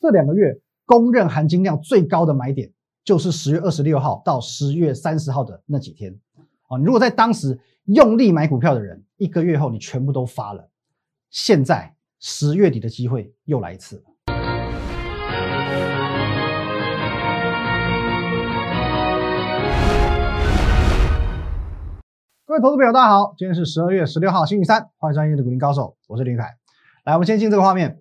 这两个月公认含金量最高的买点，就是十月二十六号到十月三十号的那几天。啊，如果在当时用力买股票的人，一个月后你全部都发了。现在十月底的机会又来一次。各位投资朋友，大家好，今天是十二月十六号，星期三，欢迎专业的股林高手，我是林凯。来，我们先进这个画面。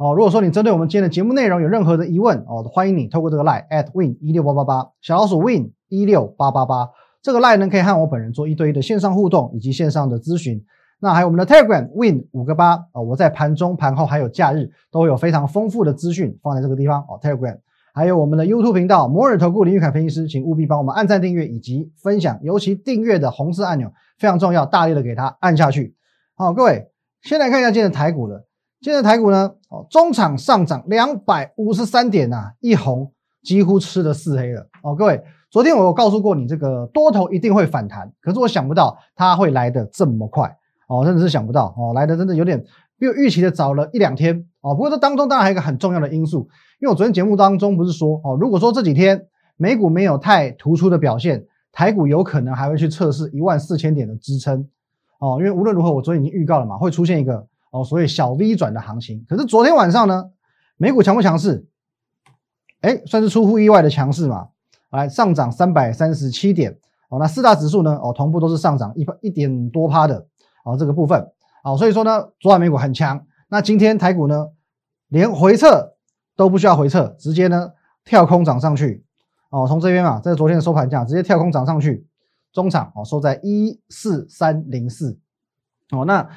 哦，如果说你针对我们今天的节目内容有任何的疑问，哦，欢迎你透过这个 line at win 一六八八八小老鼠 win 一六八八八这个 line 呢，可以和我本人做一对一的线上互动以及线上的咨询。那还有我们的 Telegram win 五个八啊，我在盘中、盘后还有假日都有非常丰富的资讯放在这个地方哦。Telegram 还有我们的 YouTube 频道摩尔投顾林玉凯分析师，请务必帮我们按赞、订阅以及分享，尤其订阅的红色按钮非常重要，大力的给它按下去。好，各位先来看一下今天的台股了。现在台股呢，哦，中场上涨两百五十三点呐，一红几乎吃了四黑了哦。各位，昨天我有告诉过你，这个多头一定会反弹，可是我想不到它会来的这么快哦，真的是想不到哦，来的真的有点比预期的早了一两天哦。不过这当中当然还有一个很重要的因素，因为我昨天节目当中不是说哦，如果说这几天美股没有太突出的表现，台股有可能还会去测试一万四千点的支撑哦，因为无论如何我昨天已经预告了嘛，会出现一个。哦，所以小 V 转的行情，可是昨天晚上呢，美股强不强势？哎，算是出乎意外的强势嘛。来上涨三百三十七点，哦，那四大指数呢，哦，同步都是上涨一一点多趴的，哦，这个部分，哦，所以说呢，昨晚美股很强。那今天台股呢，连回撤都不需要回撤，直接呢跳空涨上去，哦，从这边嘛，这是昨天的收盘价，直接跳空涨上去，中场哦收在一四三零四，哦，那。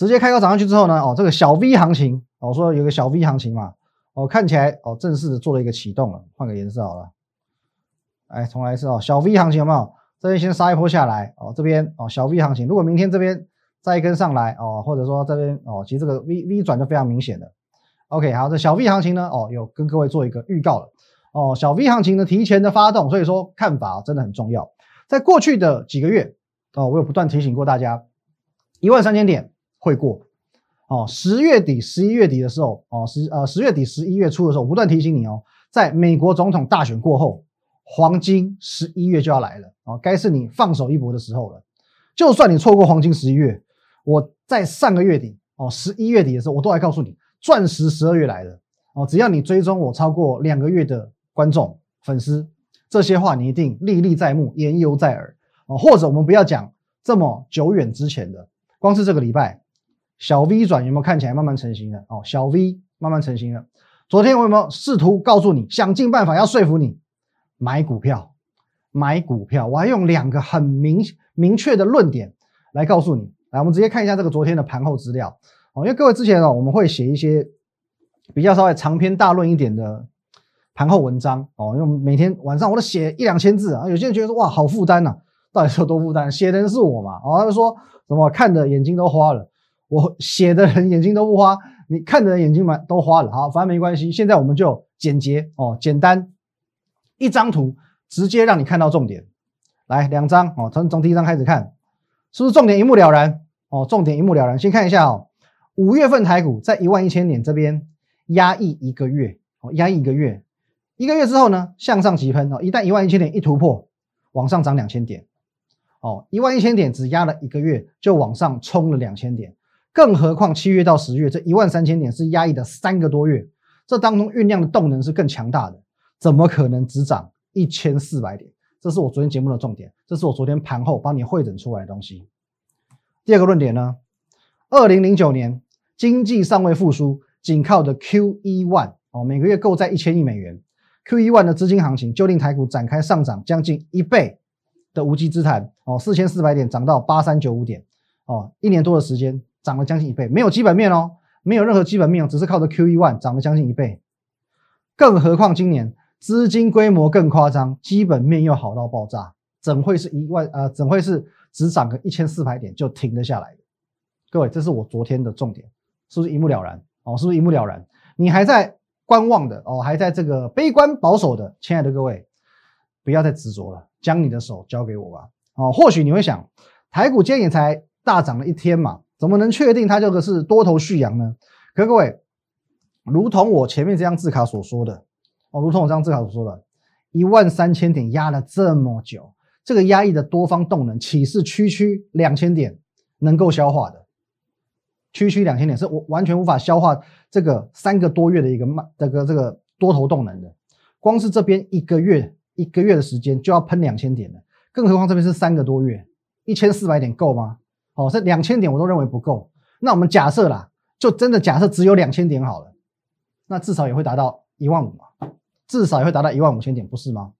直接开高涨上去之后呢，哦，这个小 V 行情，我说有个小 V 行情嘛，哦，看起来哦正式的做了一个启动了，换个颜色好了，哎，重来一次哦，小 V 行情有没有？这边先杀一波下来，哦，这边哦小 V 行情，如果明天这边再跟上来，哦，或者说这边哦，其实这个 V V 转就非常明显的，OK，好，这小 V 行情呢，哦，有跟各位做一个预告了，哦，小 V 行情呢提前的发动，所以说看法真的很重要，在过去的几个月，哦，我有不断提醒过大家，一万三千点。会过哦，十月底、十一月底的时候哦，十呃十月底、十一月初的时候，不断提醒你哦，在美国总统大选过后，黄金十一月就要来了哦，该是你放手一搏的时候了。就算你错过黄金十一月，我在上个月底哦，十一月底的时候，我都还告诉你，钻石十二月来了哦，只要你追踪我超过两个月的观众粉丝，这些话你一定历历在目、言犹在耳哦。或者我们不要讲这么久远之前的，光是这个礼拜。小 V 转有没有看起来慢慢成型了？哦，小 V 慢慢成型了。昨天我有没有试图告诉你，想尽办法要说服你买股票，买股票？我还用两个很明明确的论点来告诉你。来，我们直接看一下这个昨天的盘后资料。哦，因为各位之前哦，我们会写一些比较稍微长篇大论一点的盘后文章。哦，因为我们每天晚上我都写一两千字啊。有些人觉得说哇，好负担呐，到底是有多负担？写的人是我嘛？哦，他就说什么看的眼睛都花了。我写的人眼睛都不花，你看的人眼睛嘛都花了。好，反正没关系。现在我们就简洁哦，简单一张图，直接让你看到重点。来，两张哦，从从第一张开始看，是不是重点一目了然？哦，重点一目了然。先看一下哦，五月份台股在一万一千点这边压抑一个月，哦，压抑一个月，一个月之后呢，向上急喷哦，一旦一万一千点一突破，往上涨两千点，哦，一万一千点只压了一个月，就往上冲了两千点。更何况七月到十月这一万三千点是压抑的三个多月，这当中酝酿的动能是更强大的，怎么可能只涨一千四百点？这是我昨天节目的重点，这是我昨天盘后帮你汇整出来的东西。第二个论点呢，二零零九年经济尚未复苏，仅靠着 Q E one 哦，每个月购债一千亿美元，Q E one 的资金行情就令台股展开上涨将近一倍的无稽之谈哦，四千四百点涨到八三九五点哦，一年多的时间。涨了将近一倍，没有基本面哦，没有任何基本面，只是靠着 Q E one 涨了将近一倍。更何况今年资金规模更夸张，基本面又好到爆炸，怎会是一万呃，怎会是只涨个一千四百点就停得下来的？各位，这是我昨天的重点，是不是一目了然？哦，是不是一目了然？你还在观望的哦，还在这个悲观保守的，亲爱的各位，不要再执着了，将你的手交给我吧。哦，或许你会想，台股今天也才大涨了一天嘛。怎么能确定它这个是多头续阳呢？可各位，如同我前面这张字卡所说的，哦，如同我这张字卡所说的，一万三千点压了这么久，这个压抑的多方动能岂是区区两千点能够消化的？区区两千点是我完全无法消化这个三个多月的一个慢这个这个多头动能的，光是这边一个月一个月的时间就要喷两千点了，更何况这边是三个多月，一千四百点够吗？哦，这两千点我都认为不够。那我们假设啦，就真的假设只有两千点好了，那至少也会达到一万五嘛，至少也会达到一万五千点，不是吗？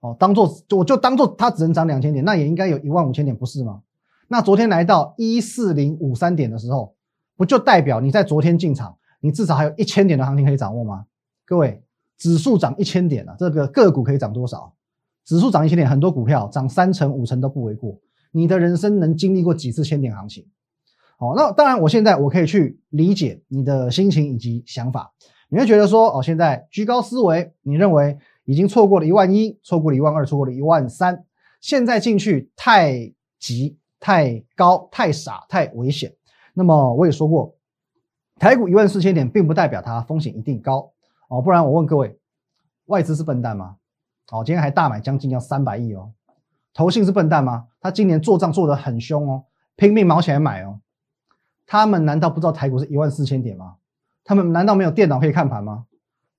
哦，当做我就当做它只能涨两千点，那也应该有一万五千点，不是吗？那昨天来到一四零五三点的时候，不就代表你在昨天进场，你至少还有一千点的行情可以掌握吗？各位，指数涨一千点了，这个个股可以涨多少？指数涨一千点，很多股票涨三成五成都不为过。你的人生能经历过几次千点行情？好，那当然，我现在我可以去理解你的心情以及想法。你会觉得说，哦，现在居高思维，你认为已经错过了一万一，错过了一万二，错过了一万三，现在进去太急。太高、太傻、太危险。那么我也说过，台股一万四千点，并不代表它风险一定高哦。不然我问各位，外资是笨蛋吗？哦，今天还大买将近要三百亿哦。投信是笨蛋吗？他今年做账做得很凶哦，拼命毛起来买哦。他们难道不知道台股是一万四千点吗？他们难道没有电脑可以看盘吗？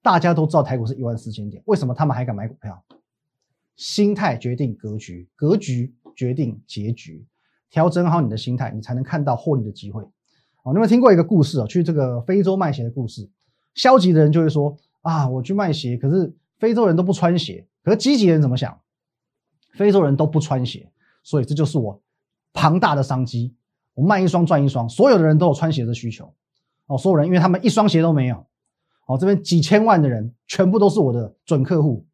大家都知道台股是一万四千点，为什么他们还敢买股票？心态决定格局，格局决定结局。调整好你的心态，你才能看到获利的机会。哦，你有没有听过一个故事哦？去这个非洲卖鞋的故事。消极的人就会说啊，我去卖鞋，可是非洲人都不穿鞋。可是积极的人怎么想？非洲人都不穿鞋，所以这就是我庞大的商机。我卖一双赚一双，所有的人都有穿鞋的需求。哦，所有人因为他们一双鞋都没有。哦，这边几千万的人全部都是我的准客户。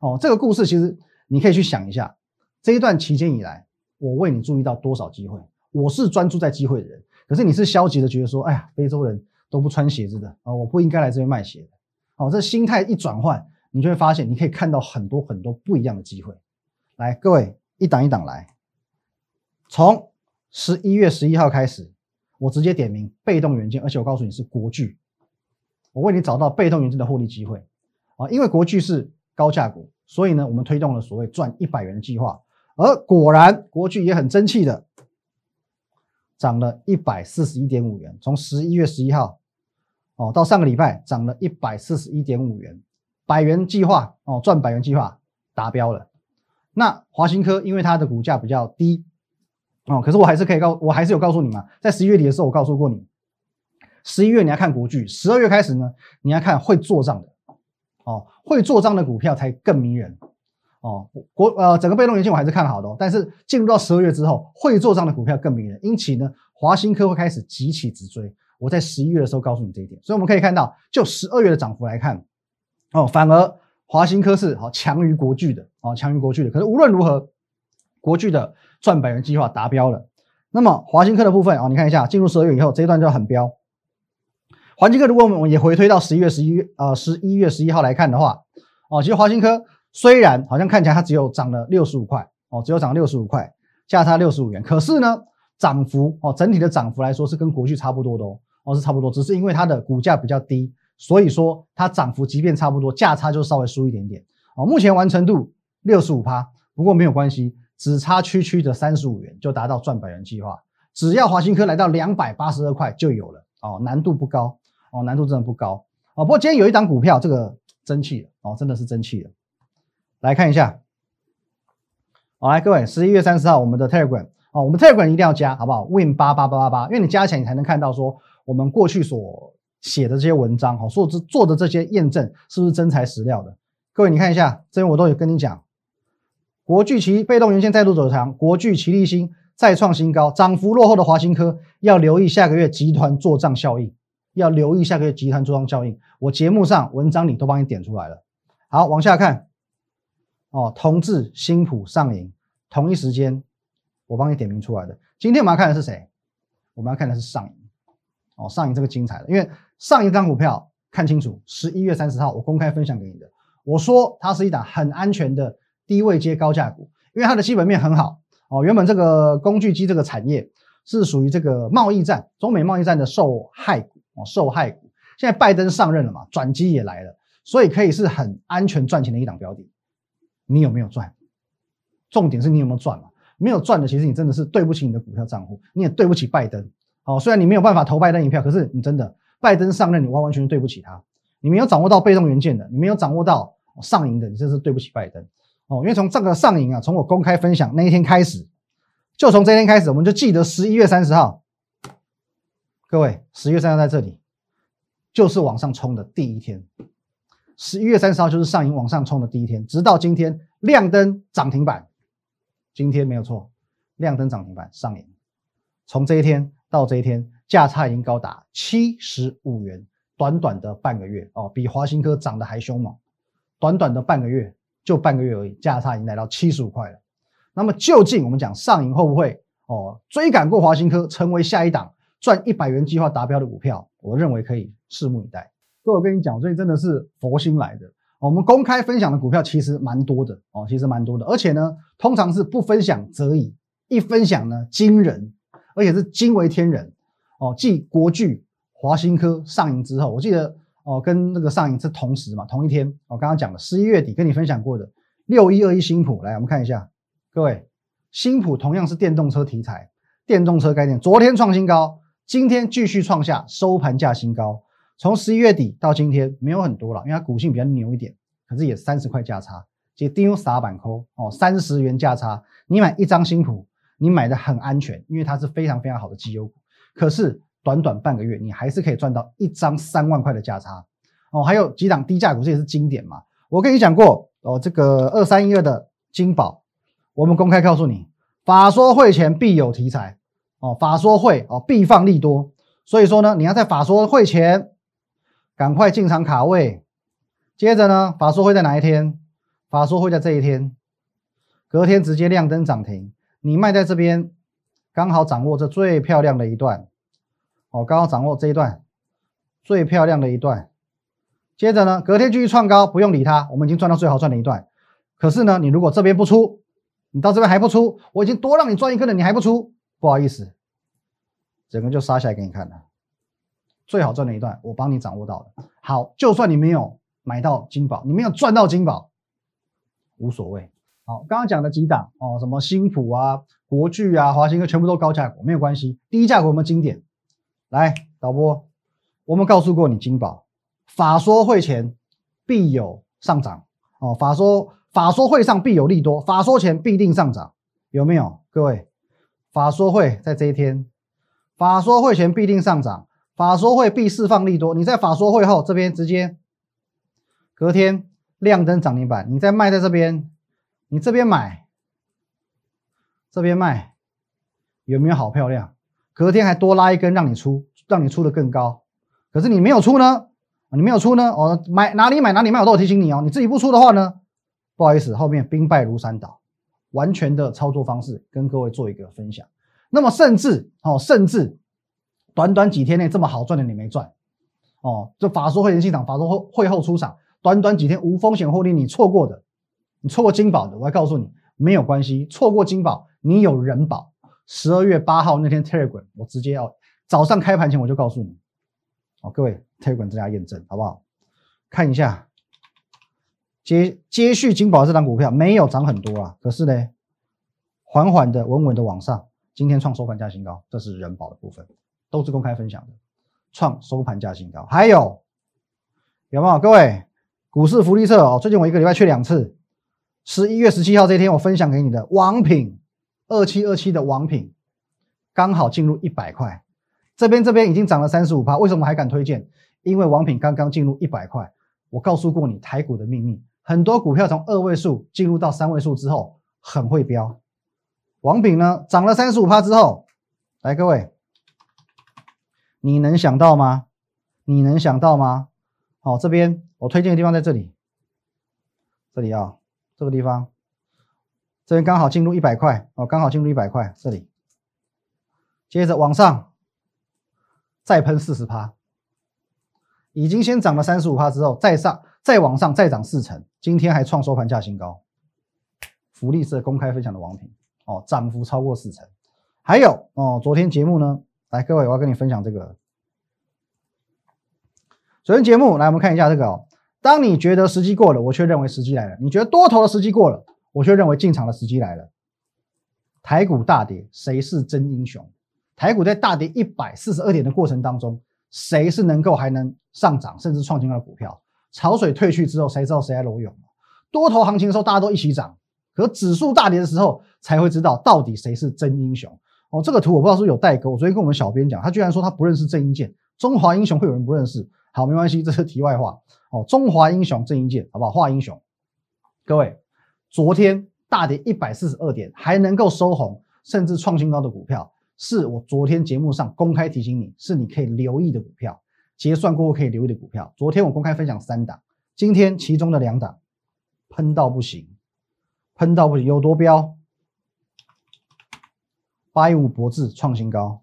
哦，这个故事其实你可以去想一下，这一段期间以来。我为你注意到多少机会？我是专注在机会的人，可是你是消极的，觉得说，哎呀，非洲人都不穿鞋子的啊，我不应该来这边卖鞋的。好，这心态一转换，你就会发现，你可以看到很多很多不一样的机会。来，各位一档一档来，从十一月十一号开始，我直接点名被动元件，而且我告诉你是国巨，我为你找到被动元件的获利机会啊，因为国巨是高价股，所以呢，我们推动了所谓赚一百元的计划。而果然，国巨也很争气的涨了一百四十一点五元，从十一月十一号哦到上个礼拜涨了一百四十一点五元，百元计划哦赚百元计划达标了。那华新科因为它的股价比较低哦，可是我还是可以告，我还是有告诉你嘛，在十一月底的时候我告诉过你，十一月你要看国巨，十二月开始呢你要看会做账的哦，会做账的股票才更迷人。哦，国呃整个被动元件我还是看好的哦，但是进入到十二月之后，会做账的股票更迷人，因此呢，华新科会开始急起直追。我在十一月的时候告诉你这一点，所以我们可以看到，就十二月的涨幅来看，哦，反而华新科是好强于国巨的，哦，强于国巨的。可是无论如何，国巨的赚百元计划达标了。那么华新科的部分，哦，你看一下，进入十二月以后，这一段就很标。华新科如果我们也回推到十一月十一月呃十一月十一号来看的话，哦，其实华新科。虽然好像看起来它只有涨了六十五块哦，只有涨六十五块，价差六十五元。可是呢，涨幅哦，整体的涨幅来说是跟国巨差不多的哦，哦是差不多，只是因为它的股价比较低，所以说它涨幅即便差不多，价差就稍微输一点点哦。目前完成度六十五趴，不过没有关系，只差区区的三十五元就达到赚百元计划。只要华新科来到两百八十二块就有了哦，难度不高哦，难度真的不高哦。不过今天有一档股票，这个争气了哦，真的是争气了。来看一下，好，来各位，十一月三十号，我们的 Telegram 哦，我们 Telegram 一定要加，好不好？Win 八八八八八，因为你加起来，你才能看到说我们过去所写的这些文章，好，所做做的这些验证是不是真材实料的？各位，你看一下，这边我都有跟你讲，国巨其被动元件再度走强，国巨齐立新再创新高，涨幅落后的华新科要留意下个月集团做账效应，要留意下个月集团做账效应，我节目上文章里都帮你点出来了。好，往下看。哦，同治、新普、上影，同一时间，我帮你点名出来的。今天我们要看的是谁？我们要看的是上影。哦，上影这个精彩的，因为上一张股票看清楚，十一月三十号我公开分享给你的，我说它是一档很安全的低位接高价股，因为它的基本面很好。哦，原本这个工具机这个产业是属于这个贸易战，中美贸易战的受害股哦，受害股。现在拜登上任了嘛，转机也来了，所以可以是很安全赚钱的一档标的。你有没有赚？重点是你有没有赚嘛？没有赚的，其实你真的是对不起你的股票账户，你也对不起拜登。哦，虽然你没有办法投拜登一票，可是你真的拜登上任，你完完全全对不起他。你没有掌握到被动元件的，你没有掌握到上影的，你真是对不起拜登。哦，因为从这个上影啊，从我公开分享那一天开始，就从这天开始，我们就记得十一月三十号，各位，十月三十号在这里，就是往上冲的第一天。十一月三十号就是上影往上冲的第一天，直到今天亮灯涨停板。今天没有错，亮灯涨停板上影，从这一天到这一天，价差已经高达七十五元。短短的半个月哦，比华新科涨得还凶猛。短短的半个月，就半个月而已，价差已经来到七十五块了。那么究竟我们讲上影会不会哦追赶过华新科，成为下一档赚一百元计划达标的股票？我认为可以拭目以待。各位，我跟你讲，所以真的是佛心来的。我们公开分享的股票其实蛮多的哦，其实蛮多的，而且呢，通常是不分享则已，一分享呢惊人，而且是惊为天人哦，继国巨。华新科上影之后，我记得哦，跟那个上影是同时嘛，同一天。我刚刚讲了，十一月底跟你分享过的六一二一新普，来我们看一下，各位，新普同样是电动车题材，电动车概念，昨天创新高，今天继续创下收盘价新高。从十一月底到今天没有很多了，因为它股性比较牛一点，可是也三十块价差，即丢撒板扣哦，三十元价差，你买一张新普，你买的很安全，因为它是非常非常好的绩优股，可是。短短半个月，你还是可以赚到一张三万块的价差哦。还有几档低价股，这也是经典嘛。我跟你讲过哦，这个二三一二的金宝，我们公开告诉你，法说会前必有题材哦，法说会哦必放利多，所以说呢，你要在法说会前赶快进场卡位。接着呢，法说会在哪一天？法说会在这一天，隔天直接亮灯涨停，你卖在这边，刚好掌握这最漂亮的一段。哦，刚好掌握这一段最漂亮的一段，接着呢，隔天继续创高，不用理它，我们已经赚到最好赚的一段。可是呢，你如果这边不出，你到这边还不出，我已经多让你赚一根了，你还不出，不好意思，整个就杀下来给你看了。最好赚的一段，我帮你掌握到了。好，就算你没有买到金宝，你没有赚到金宝，无所谓。好，刚刚讲的几档哦，什么新普啊、国巨啊、华兴科，全部都高价股，没有关系，低价股我们经典。来，导播，我们告诉过你，金宝法说会前必有上涨哦，法说法说会上必有利多，法说前必定上涨，有没有？各位，法说会在这一天，法说会前必定上涨，法说会必释放利多，你在法说会后这边直接隔天亮灯涨停板，你再卖在这边，你这边买，这边卖，有没有好漂亮？隔天还多拉一根让你出，让你出的更高，可是你没有出呢？你没有出呢？哦，买哪里买哪里卖，我都有提醒你哦。你自己不出的话呢？不好意思，后面兵败如山倒，完全的操作方式跟各位做一个分享。那么甚至哦，甚至短短几天内这么好赚的你没赚哦，这法说会前进场，法说会会后出场，短短几天无风险获利你错过的，你错过金宝的，我还告诉你没有关系，错过金宝你有人保。十二月八号那天，Telegram 我直接要早上开盘前我就告诉你，好，各位 Telegram 增加验证好不好？看一下接接续金宝这张股票没有涨很多啊，可是呢，缓缓的、稳稳的往上，今天创收盘价新高，这是人保的部分，都是公开分享的，创收盘价新高。还有有没有？各位股市福利社哦，最近我一个礼拜去两次，十一月十七号这天我分享给你的王品。二七二七的王品刚好进入一百块，这边这边已经涨了三十五趴，为什么还敢推荐？因为王品刚刚进入一百块。我告诉过你台股的秘密，很多股票从二位数进入到三位数之后很会飙。王品呢涨了三十五趴之后，来各位，你能想到吗？你能想到吗？好，这边我推荐的地方在这里，这里啊，这个地方。这边刚好进入一百块哦，刚好进入一百块，这里，接着往上再喷四十趴，已经先涨了三十五趴之后，再上再往上再涨四成，今天还创收盘价新高。福利社公开分享的王品哦，涨幅超过四成。还有哦，昨天节目呢，来各位，我要跟你分享这个，首先节目来，我们看一下这个哦。当你觉得时机过了，我却认为时机来了；你觉得多头的时机过了，我却认为进场的时机来了。台股大跌，谁是真英雄？台股在大跌一百四十二点的过程当中，谁是能够还能上涨甚至创新高的股票？潮水退去之后，谁知道谁在裸泳？多头行情的时候，大家都一起涨，可指数大跌的时候，才会知道到底谁是真英雄。哦，这个图我不知道是不是有代沟。我昨天跟我们小编讲，他居然说他不认识郑英健，中华英雄会有人不认识？好，没关系，这是题外话。哦，中华英雄郑伊健，好不好？华英雄，各位，昨天大跌一百四十二点，还能够收红，甚至创新高的股票，是我昨天节目上公开提醒你，是你可以留意的股票。结算过后可以留意的股票，昨天我公开分享三档，今天其中的两档喷到不行，喷到不行，有多标？八一五博智创新高，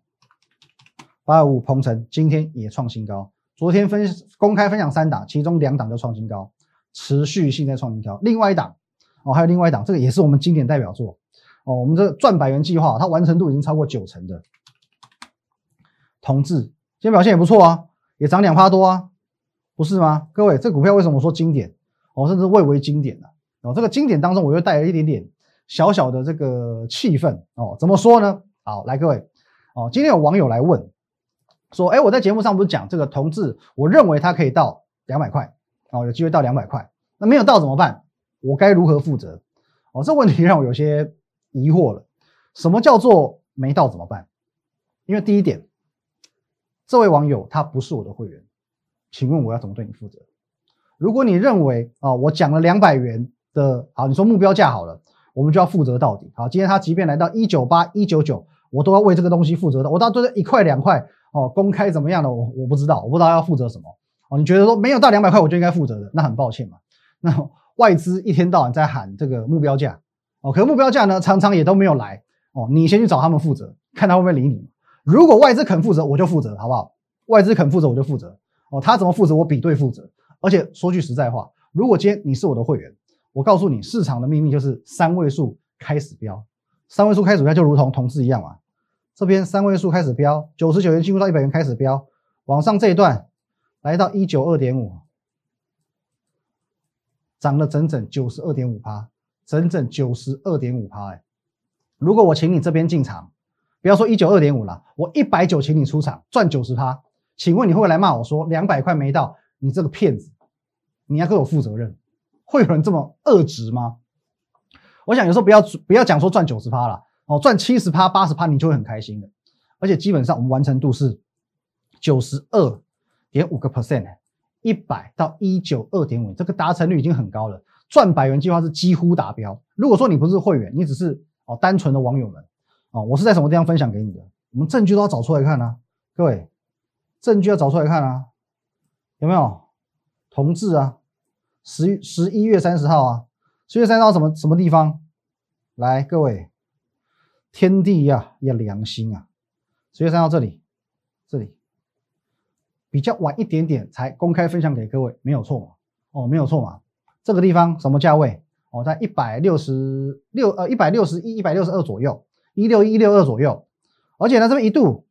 八一五鹏程今天也创新高。昨天分公开分享三档，其中两档就创新高，持续性在创新高。另外一档哦，还有另外一档，这个也是我们经典代表作哦。我们这赚百元计划，它完成度已经超过九成的。同志今天表现也不错啊，也涨两趴多啊，不是吗？各位，这股票为什么说经典？哦，甚至蔚为经典了。哦，这个经典当中，我又带了一点点小小的这个气氛哦。怎么说呢？好，来各位哦，今天有网友来问。说，哎，我在节目上不是讲这个同志，我认为它可以到两百块，哦，有机会到两百块，那没有到怎么办？我该如何负责？哦，这问题让我有些疑惑了。什么叫做没到怎么办？因为第一点，这位网友他不是我的会员，请问我要怎么对你负责？如果你认为啊，我讲了两百元的，好，你说目标价好了，我们就要负责到底。好，今天他即便来到一九八、一九九，我都要为这个东西负责的。我到最后一块两块。哦，公开怎么样的我我不知道，我不知道要负责什么哦。你觉得说没有到两百块我就应该负责的，那很抱歉嘛。那外资一天到晚在喊这个目标价哦，可目标价呢常常也都没有来哦。你先去找他们负责，看他会不会理你。如果外资肯负责，我就负责，好不好？外资肯负责我就负责哦。他怎么负责，我比对负责。而且说句实在话，如果今天你是我的会员，我告诉你，市场的秘密就是三位数开始标，三位数开始标就如同同志一样嘛。这边三位数开始飙，九十九元进入到一百元开始飙，往上这一段来到一九二点五，涨了整整九十二点五趴，整整九十二点五趴哎！如果我请你这边进场，不要说一九二点五了，我一百九请你出场赚九十趴，请问你会不会来骂我说两百块没到，你这个骗子，你要给我负责任？会有人这么恶值吗？我想有时候不要不要讲说赚九十趴了。哦，赚七十趴、八十趴，你就会很开心的。而且基本上我们完成度是九十二点五个 percent，一百到一九二点五，这个达成率已经很高了。赚百元计划是几乎达标。如果说你不是会员，你只是哦单纯的网友们，哦，我是在什么地方分享给你的？我们证据都要找出来看啊，各位，证据要找出来看啊，有没有？同志啊，十十一月三十号啊，十一月三十号什么什么地方？来，各位。天地呀，要良心啊！十月三号这里，这里比较晚一点点才公开分享给各位，没有错嘛？哦，没有错嘛？这个地方什么价位？哦，在一百六十六呃一百六十一一百六十二左右，一六一六二左右。而且呢，这边一度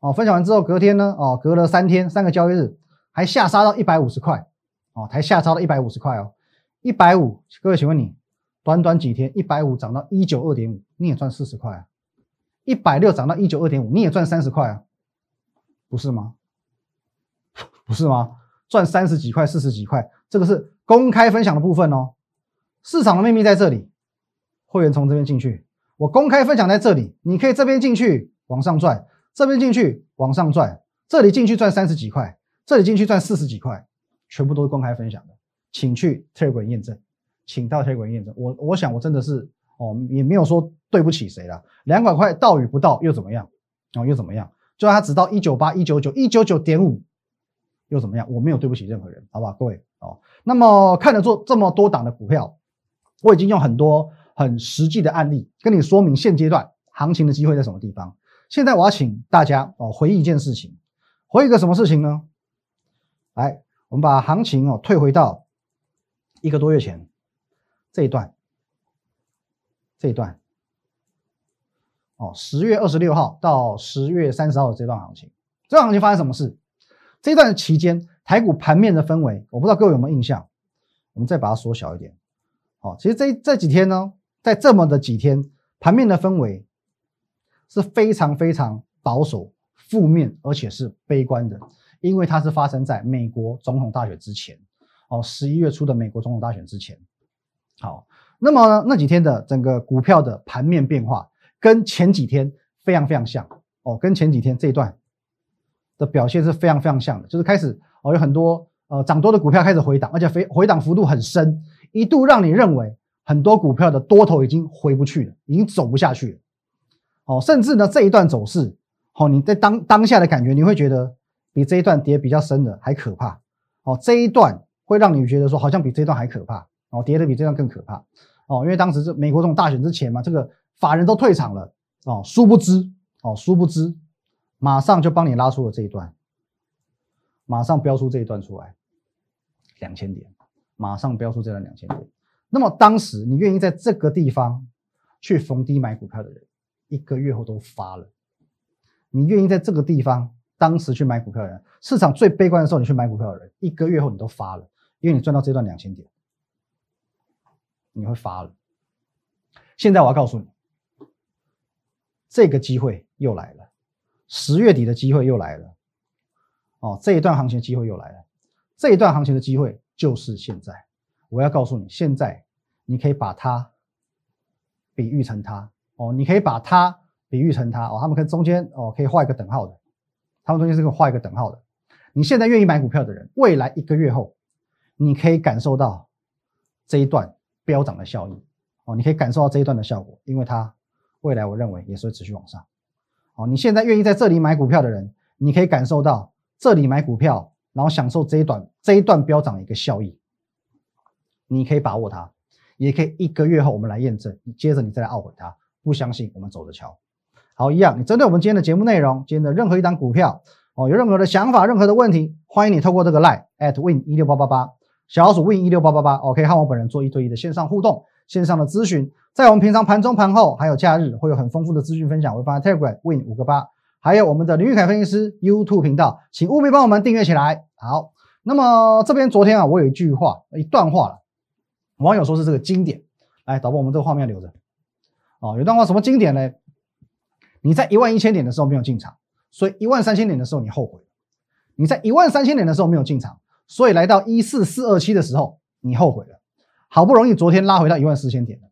哦，分享完之后，隔天呢哦，隔了三天三个交易日，还下杀到一百五十块哦，还下杀到一百五十块哦，一百五。各位，请问你？短短几天，一百五涨到一九二点五，你也赚四十块啊；一百六涨到一九二点五，你也赚三十块啊，不是吗？不是吗？赚三十几块、四十几块，这个是公开分享的部分哦。市场的秘密在这里，会员从这边进去，我公开分享在这里，你可以这边进去往上赚，这边进去往上赚，这里进去赚三十几块，这里进去赚四十几块，全部都是公开分享的，请去 Telegram 验证。请到铁轨验证，我我想我真的是哦，也没有说对不起谁了。两百块到与不到又怎么样？哦，又怎么样？就算它只到一九八、一九九、一九九点五，又怎么样？我没有对不起任何人，好吧，各位哦。那么看了做这么多档的股票，我已经用很多很实际的案例跟你说明现阶段行情的机会在什么地方。现在我要请大家哦回忆一件事情，回忆个什么事情呢？来，我们把行情哦退回到一个多月前。这一段，这一段，哦，十月二十六号到十月三十号的这段行情，这段行情发生什么事？这段期间，台。股盘面的氛围，我不知道各位有没有印象？我们再把它缩小一点。好，其实这这几天呢，在这么的几天，盘面的氛围是非常非常保守、负面，而且是悲观的，因为它是发生在美国总统大选之前。哦，十一月初的美国总统大选之前。好，那么呢，那几天的整个股票的盘面变化，跟前几天非常非常像。哦，跟前几天这一段的表现是非常非常像的，就是开始哦，有很多呃涨多的股票开始回档，而且回回档幅度很深，一度让你认为很多股票的多头已经回不去了，已经走不下去了。哦，甚至呢这一段走势，哦你在当当下的感觉，你会觉得比这一段跌比较深的还可怕。哦，这一段会让你觉得说好像比这一段还可怕，哦跌的比这段更可怕。哦，因为当时是美国这种大选之前嘛，这个法人都退场了。哦，殊不知。哦，殊不知，马上就帮你拉出了这一段，马上标出这一段出来，两千点，马上标出这段两千点。那么当时你愿意在这个地方去逢低买股票的人，一个月后都发了。你愿意在这个地方当时去买股票的人，市场最悲观的时候你去买股票的人，一个月后你都发了，因为你赚到这段两千点，你会发了。现在我要告诉你。这个机会又来了，十月底的机会又来了，哦，这一段行情的机会又来了，这一段行情的机会就是现在。我要告诉你，现在你可以把它比喻成它，哦，你可以把它比喻成它，哦，他们可以中间哦可以画一个等号的，他们中间是个画一个等号的。你现在愿意买股票的人，未来一个月后，你可以感受到这一段飙涨的效应，哦，你可以感受到这一段的效果，因为它。未来我认为也是会持续往上。哦，你现在愿意在这里买股票的人，你可以感受到这里买股票，然后享受这一段这一段飙涨的一个效益。你可以把握它，也可以一个月后我们来验证，接着你再来懊悔它。不相信我们走着瞧。好，一样，你针对我们今天的节目内容，今天的任何一档股票哦，有任何的想法、任何的问题，欢迎你透过这个 line at win 一六八八八，小老鼠 win 一六八八八，OK，和我本人做一对一的线上互动、线上的咨询。在我们平常盘中、盘后还有假日，会有很丰富的资讯分享，会放在 Telegram Win 五个八，还有我们的林玉凯分析师 YouTube 频道，请务必帮我们订阅起来。好，那么这边昨天啊，我有一句话，一段话了，网友说是这个经典，来导播，我们这个画面留着。哦，有段话什么经典呢？你在一万一千点的时候没有进场，所以一万三千点的时候你后悔；你在一万三千点的时候没有进场，所以来到一四四二七的时候你后悔了。好不容易昨天拉回到一万四千点了。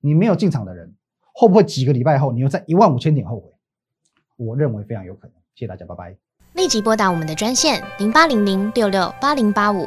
你没有进场的人，会不会几个礼拜后你又在一万五千点后悔？我认为非常有可能。谢谢大家，拜拜。立即拨打我们的专线零八零零六六八零八五